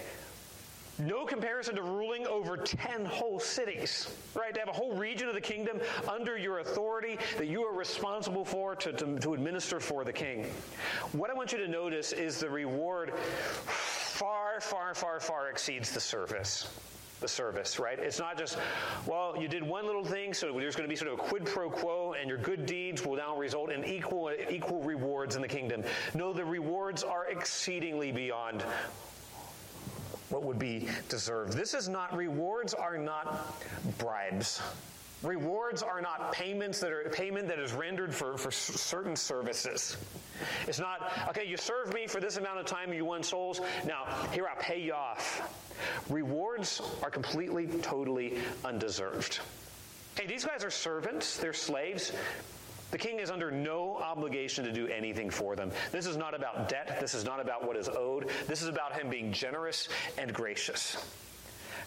no comparison to ruling over 10 whole cities, right? To have a whole region of the kingdom under your authority that you are responsible for to, to, to administer for the king. What I want you to notice is the reward far, far, far, far exceeds the service the service, right? It's not just, well, you did one little thing, so there's going to be sort of a quid pro quo, and your good deeds will now result in equal equal rewards in the kingdom. No, the rewards are exceedingly beyond what would be deserved. This is not, rewards are not bribes. Rewards are not payments that are payment that is rendered for, for certain services. It's not, okay, you served me for this amount of time, you won souls. Now, here I'll pay you off. Rewards are completely, totally undeserved. Hey, these guys are servants, they're slaves. The king is under no obligation to do anything for them. This is not about debt. This is not about what is owed. This is about him being generous and gracious.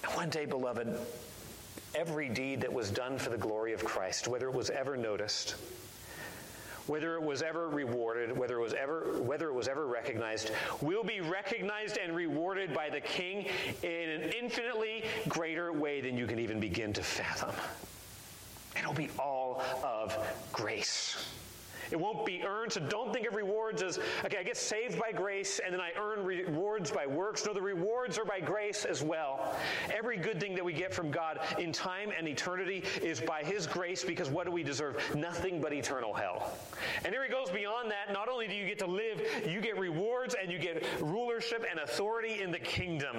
And one day, beloved, every deed that was done for the glory of Christ, whether it was ever noticed, whether it was ever rewarded, whether it was ever whether it was ever recognized, will be recognized and rewarded by the king in an infinitely greater way than you can even begin to fathom. It'll be all of grace. It won't be earned, so don't think of rewards as, okay, I get saved by grace and then I earn rewards by works. No, the rewards are by grace as well. Every good thing that we get from God in time and eternity is by His grace because what do we deserve? Nothing but eternal hell. And here He goes beyond that. Not only do you get to live, you get rewards and you get rulership and authority in the kingdom.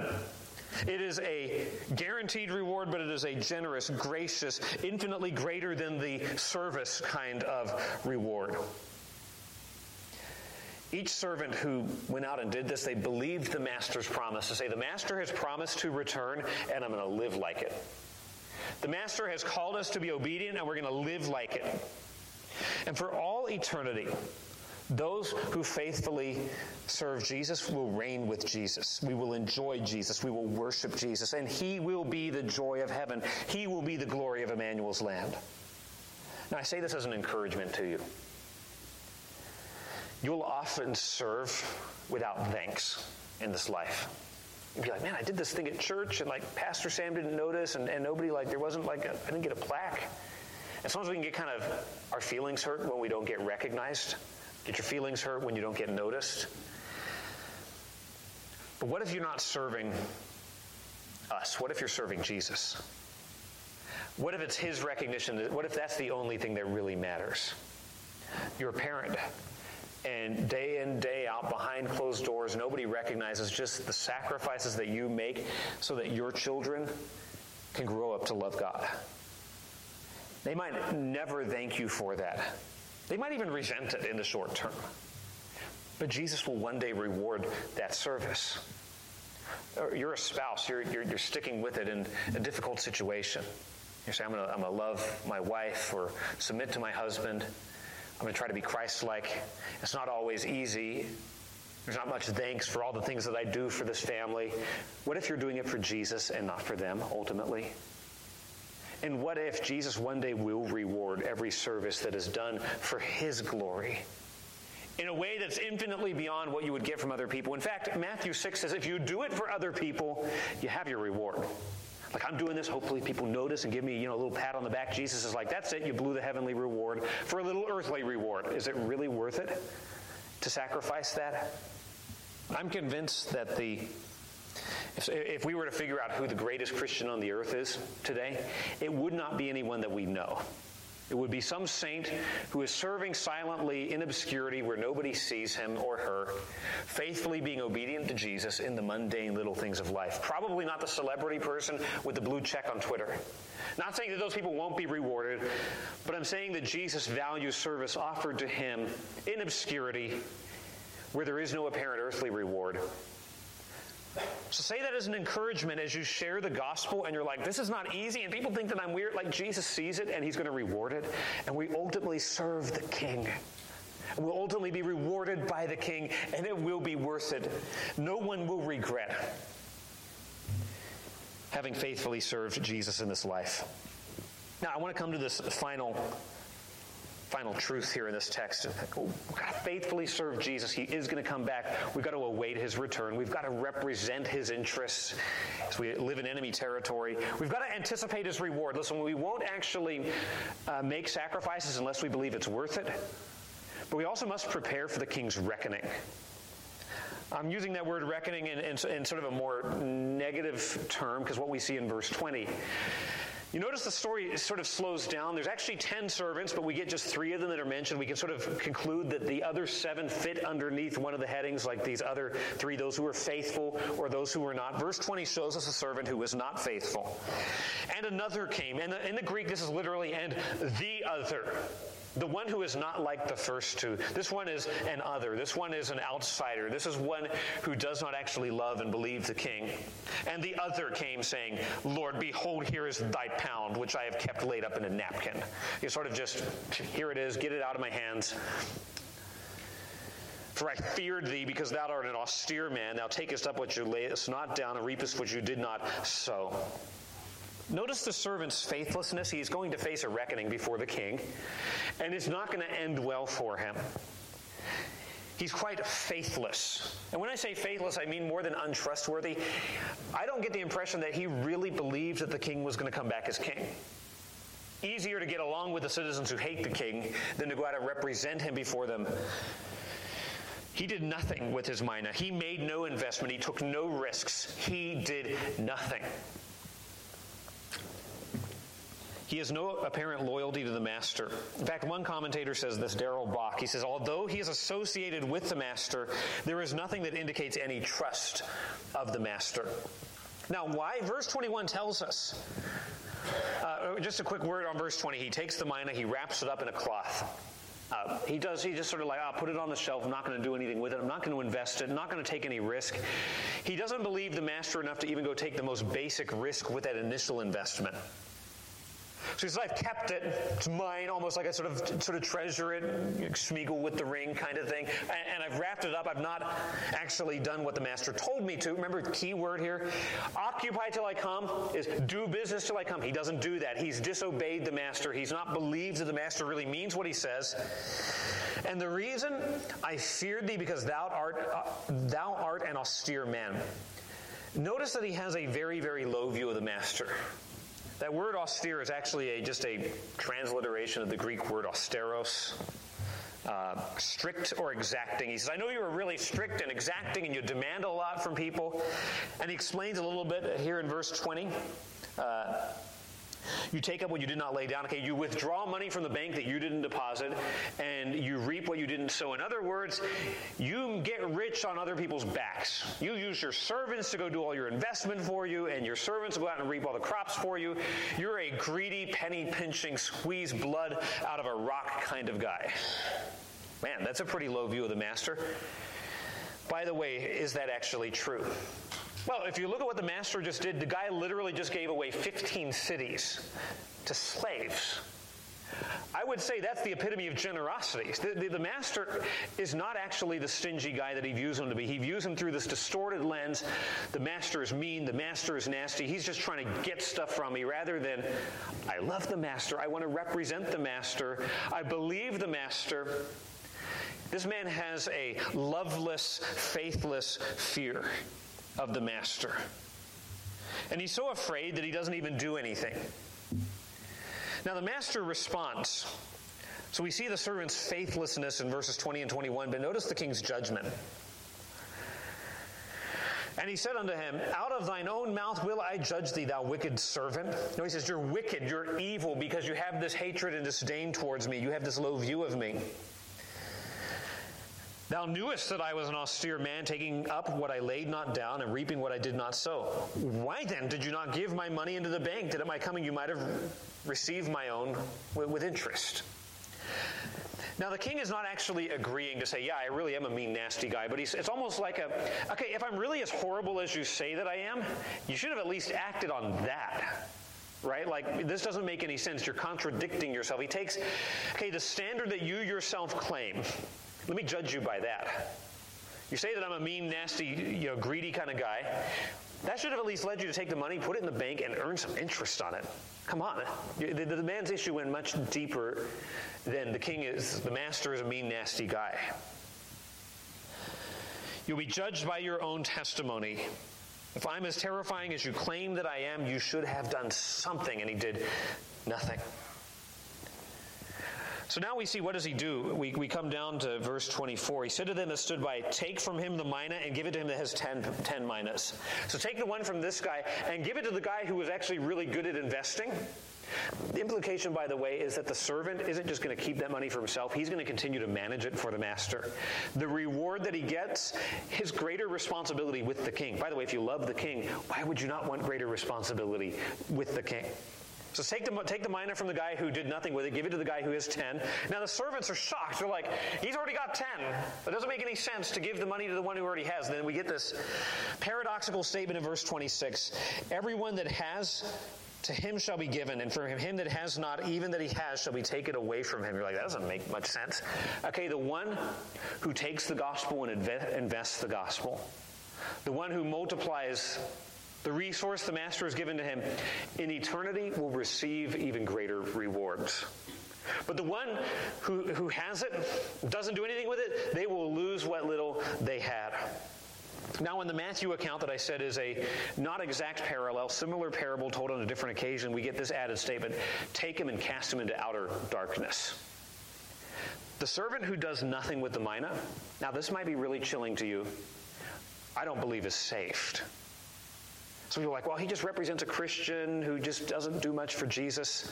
It is a guaranteed reward, but it is a generous, gracious, infinitely greater than the service kind of reward. Each servant who went out and did this, they believed the master's promise to say, The master has promised to return, and I'm going to live like it. The master has called us to be obedient, and we're going to live like it. And for all eternity, those who faithfully serve Jesus will reign with Jesus. We will enjoy Jesus. We will worship Jesus. And He will be the joy of heaven. He will be the glory of Emmanuel's land. Now, I say this as an encouragement to you. You'll often serve without thanks in this life. You'd be like, man, I did this thing at church, and like Pastor Sam didn't notice, and, and nobody, like, there wasn't like, I didn't get a plaque. And sometimes we can get kind of, our feelings hurt when we don't get recognized. Get your feelings hurt when you don't get noticed. But what if you're not serving us? What if you're serving Jesus? What if it's his recognition? What if that's the only thing that really matters? You're a parent, and day in, day out, behind closed doors, nobody recognizes just the sacrifices that you make so that your children can grow up to love God. They might never thank you for that. They might even resent it in the short term. But Jesus will one day reward that service. you're a spouse, you're, you're, you're, sticking with it in a difficult situation. You say, I'm going to love my wife or submit to my husband. I'm going to try to be Christ like. It's not always easy. There's not much thanks for all the things that I do for this family. What if you're doing it for Jesus and not for them ultimately? And what if Jesus one day will reward every service that is done for his glory? In a way that's infinitely beyond what you would get from other people. In fact, Matthew 6 says if you do it for other people, you have your reward. Like I'm doing this, hopefully people notice and give me, you know, a little pat on the back. Jesus is like, that's it, you blew the heavenly reward for a little earthly reward. Is it really worth it to sacrifice that? I'm convinced that the if we were to figure out who the greatest Christian on the earth is today, it would not be anyone that we know. It would be some saint who is serving silently in obscurity where nobody sees him or her, faithfully being obedient to Jesus in the mundane little things of life. Probably not the celebrity person with the blue check on Twitter. Not saying that those people won't be rewarded, but I'm saying that Jesus values service offered to him in obscurity where there is no apparent earthly reward So say that as an encouragement as you share the gospel and you're like, this is not easy, and people think that I'm weird. Like Jesus sees it and he's going to reward it. And we ultimately serve the king. We'll ultimately be rewarded by the king, and it will be worth it. No one will regret having faithfully served Jesus in this life. Now, I want to come to this final final truth here in this text. We've got to faithfully serve Jesus. He is going to come back. We've got to await his return. We've got to represent his interests as we live in enemy territory. We've got to anticipate his reward. Listen, we won't actually uh, make sacrifices unless we believe it's worth it. But we also must prepare for the king's reckoning. I'm using that word reckoning in, in, in sort of a more negative term because what we see in verse 20 you notice the story sort of slows down. There's actually 10 servants, but we get just three of them that are mentioned. We can sort of conclude that the other seven fit underneath one of the headings, like these other three, those who were faithful or those who were not. Verse 20 shows us a servant who was not faithful. And another came. And in the Greek, this is literally, and the other. The one who is not like the first two. This one is an other. This one is an outsider. This is one who does not actually love and believe the king. And the other came saying, Lord, behold, here is thy pound, which I have kept laid up in a napkin. You sort of just, here it is, get it out of my hands. For I feared thee because thou art an austere man. Thou takest up what you layest not down and reapest what you did not sow. Notice the servant's faithlessness. He's going to face a reckoning before the king, and it's not going to end well for him. He's quite faithless. And when I say faithless, I mean more than untrustworthy. I don't get the impression that he really believed that the king was going to come back as king. Easier to get along with the citizens who hate the king than to go out and represent him before them. He did nothing with his mina. He made no investment. He took no risks. He did nothing. He has no apparent loyalty to the master. In fact, one commentator says this, Darrell Bock. He says, although he is associated with the master, there is nothing that indicates any trust of the master. Now, why? Verse 21 tells us. Uh, just a quick word on verse 20. He takes the mina, he wraps it up in a cloth. Uh, he does, he just sort of like, I'll oh, put it on the shelf. I'm not going to do anything with it. I'm not going to invest it. I'm not going to take any risk. He doesn't believe the master enough to even go take the most basic risk with that initial investment. So he says, I've kept it. It's mine, almost like I sort of sort of treasure it, Smeagol with the ring kind of thing. And, and, I've wrapped it up. I've not actually done what the master told me to. Remember, key word here occupy till I come is do business till I come. He doesn't do that. He's disobeyed the master. He's not believed that the master really means what he says. And the reason I feared thee because thou art, uh, thou art an austere man. Notice that he has a very, very low view of the master. That word austere is actually a, just a transliteration of the Greek word austeros. Uh, strict or exacting. He says, I know you were really strict and exacting and you demand a lot from people. And he explains a little bit here in verse 20. Uh, you take up what you did not lay down. Okay, you withdraw money from the bank that you didn't deposit, and you reap what you didn't sow. In other words, you get rich on other people's backs. You use your servants to go do all your investment for you, and your servants will go out and reap all the crops for you. You're a greedy, penny pinching, squeeze blood out of a rock kind of guy. Man, that's a pretty low view of the master. By the way, is that actually true? Well, if you look at what the master just did, the guy literally just gave away 15 cities to slaves. I would say that's the epitome of generosity. The, the, the, master is not actually the stingy guy that he views him to be. He views him through this distorted lens. The master is mean, the master is nasty. He's just trying to get stuff from me rather than, I love the master. I want to represent the master. I believe the master. This man has a loveless, faithless fear of the master. And he's so afraid that he doesn't even do anything. Now, the master responds. So we see the servant's faithlessness in verses 20 and 21, but notice the king's judgment. And he said unto him, Out of thine own mouth will I judge thee, thou wicked servant. No, he says, You're wicked, you're evil, because you have this hatred and disdain towards me. You have this low view of me. Thou knewest that I was an austere man, taking up what I laid not down and reaping what I did not sow. Why then did you not give my money into the bank, that at my coming you might have received my own with interest? Now, the king is not actually agreeing to say, Yeah, I really am a mean, nasty guy, but it's almost like a, okay, if I'm really as horrible as you say that I am, you should have at least acted on that right? Like, this doesn't make any sense. You're contradicting yourself. He takes, okay, the standard that you yourself claim, let me judge you by that. You say that I'm a mean, nasty, you know, greedy kind of guy. That should have at least led you to take the money, put it in the bank, and earn some interest on it. Come on. The, the, man's issue went much deeper than the king is, the master is a mean, nasty guy. You'll be judged by your own testimony. If I'm as terrifying as you claim that I am, you should have done something. And he did nothing. So now we see what does he do? We, we come down to verse 24. He said to them that stood by, Take from him the mina and give it to him that has 10, 10 minas. So take the one from this guy and give it to the guy who was actually really good at investing. The implication, by the way, is that the servant isn't just going to keep that money for himself, he's going to continue to manage it for the master. The reward that he gets, his greater responsibility with the king. By the way, if you love the king, why would you not want greater responsibility with the king? So take the, take the mina from the guy who did nothing with it, give it to the guy who has 10. Now the servants are shocked. They're like, he's already got 10. It doesn't make any sense to give the money to the one who already has. And then we get this paradoxical statement in verse 26 Everyone that has to him shall be given, and from him that has not, even that he has, shall be taken away from him. You're like, that doesn't make much sense. Okay, the one who takes the gospel and invests the gospel, the one who multiplies the resource the master has given to him in eternity will receive even greater rewards. But the one who, who has it, doesn't do anything with it, they will lose what little they had. Now, in the Matthew account that I said is a not exact parallel, similar parable told on a different occasion, we get this added statement take him and cast him into outer darkness. The servant who does nothing with the mina, now this might be really chilling to you, I don't believe is saved. Some people are like, well, he just represents a Christian who just doesn't do much for Jesus.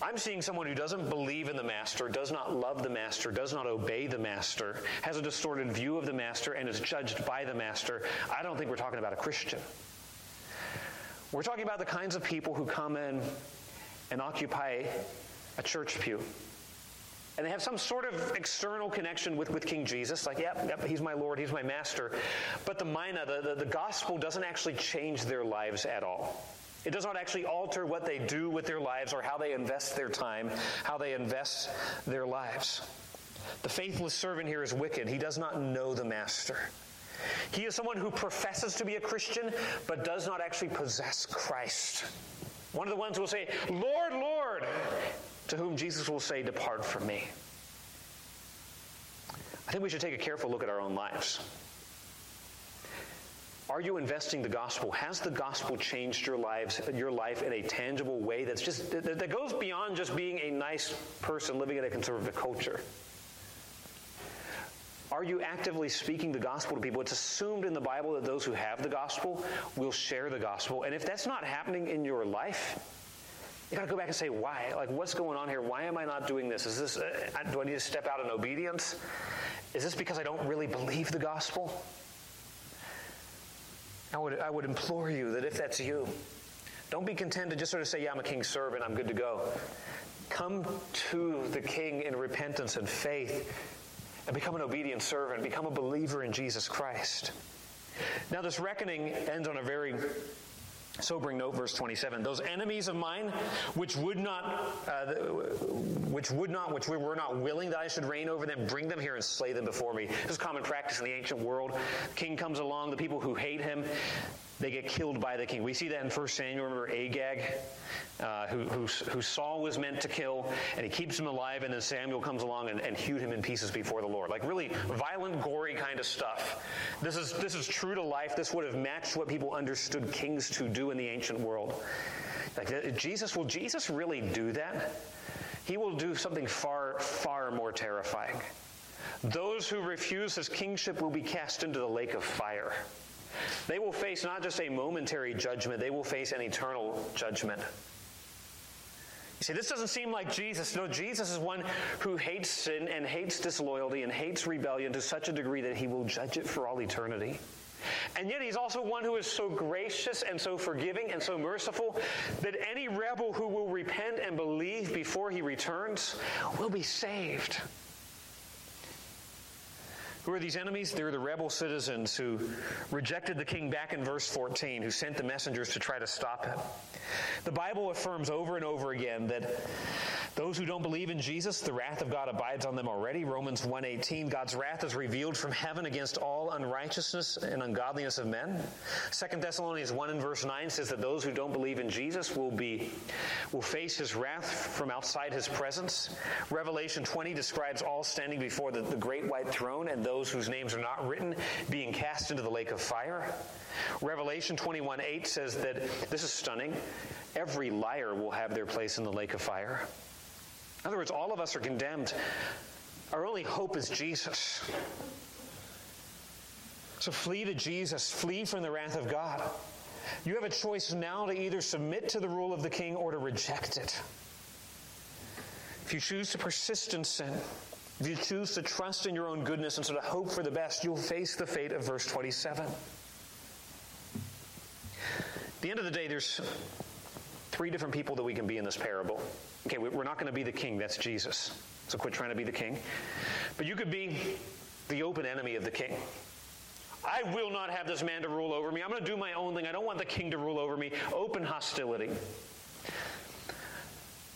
I'm seeing someone who doesn't believe in the master, does not love the master, does not obey the master, has a distorted view of the master, and is judged by the master. I don't think we're talking about a Christian. We're talking about the kinds of people who come in and occupy a church pew and they have some sort of external connection with, with King Jesus, like, yep, yep, he's my Lord, he's my master. But the mina, the, the, the gospel doesn't actually change their lives at all. It does not actually alter what they do with their lives or how they invest their time, how they invest their lives. The faithless servant here is wicked. He does not know the master. He is someone who professes to be a Christian, but does not actually possess Christ. One of the ones will say, Lord, Lord, to whom Jesus will say, Depart from me. I think we should take a careful look at our own lives. Are you investing the gospel? Has the gospel changed your lives, your life in a tangible way that's just that goes beyond just being a nice person living in a conservative culture? Are you actively speaking the gospel to people? It's assumed in the Bible that those who have the gospel will share the gospel. And if that's not happening in your life, you got to go back and say, why? Like, what's going on here? Why am I not doing this? Is this, uh, do I need to step out in obedience? Is this because I don't really believe the gospel? I would, I would implore you that if that's you, don't be content to just sort of say, yeah, I'm a king's servant, I'm good to go. Come to the king in repentance and faith and become an obedient servant, become a believer in Jesus Christ. Now, this reckoning ends on a very Sobering note, verse 27. Those enemies of mine, which would not, uh, which would not, which we were not willing that I should reign over them, bring them here and slay them before me. This is common practice in the ancient world. King comes along, the people who hate him, they get killed by the king. We see that in 1 Samuel. Remember Agag, uh, who, who, who, Saul was meant to kill, and he keeps him alive, and then Samuel comes along and, and hewed him in pieces before the Lord. Like really violent, gory kind of stuff. This is, this is true to life. This would have matched what people understood kings to do in the ancient world. Like Jesus, will Jesus really do that? He will do something far, far more terrifying. Those who refuse his kingship will be cast into the lake of fire. They will face not just a momentary judgment, they will face an eternal judgment. You see, this doesn't seem like Jesus. No, Jesus is one who hates sin and hates disloyalty and hates rebellion to such a degree that he will judge it for all eternity. And yet, he's also one who is so gracious and so forgiving and so merciful that any rebel who will repent and believe before he returns will be saved. Who are these enemies? They're the rebel citizens who rejected the king back in verse 14, who sent the messengers to try to stop him. The Bible affirms over and over again that those who don't believe in Jesus, the wrath of God abides on them already. Romans 1:18, God's wrath is revealed from heaven against all unrighteousness and ungodliness of men. 2 Thessalonians 1 and verse 9 says that those who don't believe in Jesus will be will face his wrath from outside his presence. Revelation 20 describes all standing before the, the great white throne and those whose names are not written being cast into the lake of fire. Revelation 21 8 says that this is stunning. Every liar will have their place in the lake of fire. In other words, all of us are condemned. Our only hope is Jesus. So flee to Jesus, flee from the wrath of God. You have a choice now to either submit to the rule of the king or to reject it. If you choose to persist in sin, if you choose to trust in your own goodness and sort of hope for the best, you'll face the fate of verse 27. At the end of the day, there's three different people that we can be in this parable. Okay, we're not going to be the king, that's Jesus. So quit trying to be the king. But you could be the open enemy of the king. I will not have this man to rule over me. I'm going to do my own thing. I don't want the king to rule over me. Open hostility.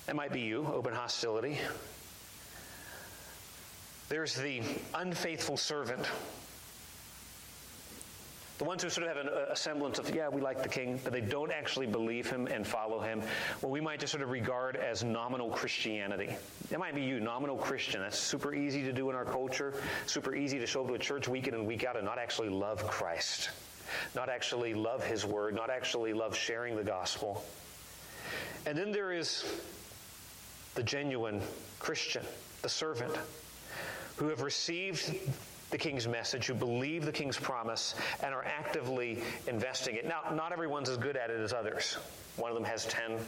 That might be you, open hostility. There's the unfaithful servant. The ones who sort of have an, a semblance of, yeah, we like the king, but they don't actually believe him and follow him, what we might just sort of regard as nominal Christianity. That might be you, nominal Christian. That's super easy to do in our culture, super easy to show up to a church week in and week out and not actually love Christ, not actually love his word, not actually love sharing the gospel. And then there is the genuine Christian, the servant, who have received the king's message, who believe the king's promise, and are actively investing it. Now, not everyone's as good at it as others. One of them has 10,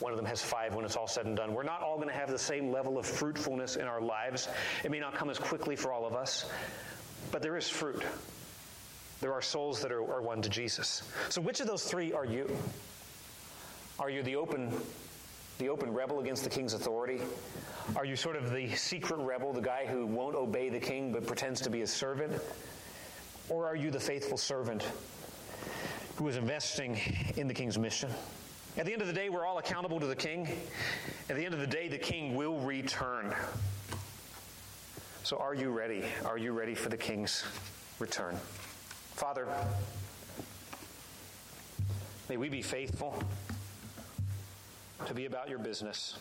one of them has 5 when it's all said and done. We're not all going to have the same level of fruitfulness in our lives. It may not come as quickly for all of us, but there is fruit. There are souls that are, are won to Jesus. So, which of those three are you? Are you the open the open rebel against the king's authority? Are you sort of the secret rebel, the guy who won't obey the king but pretends to be a servant? Or are you the faithful servant who is investing in the king's mission? At the end of the day, we're all accountable to the king. At the end of the day, the king will return. So are you ready? Are you ready for the king's return? Father, may we be faithful to be about your business.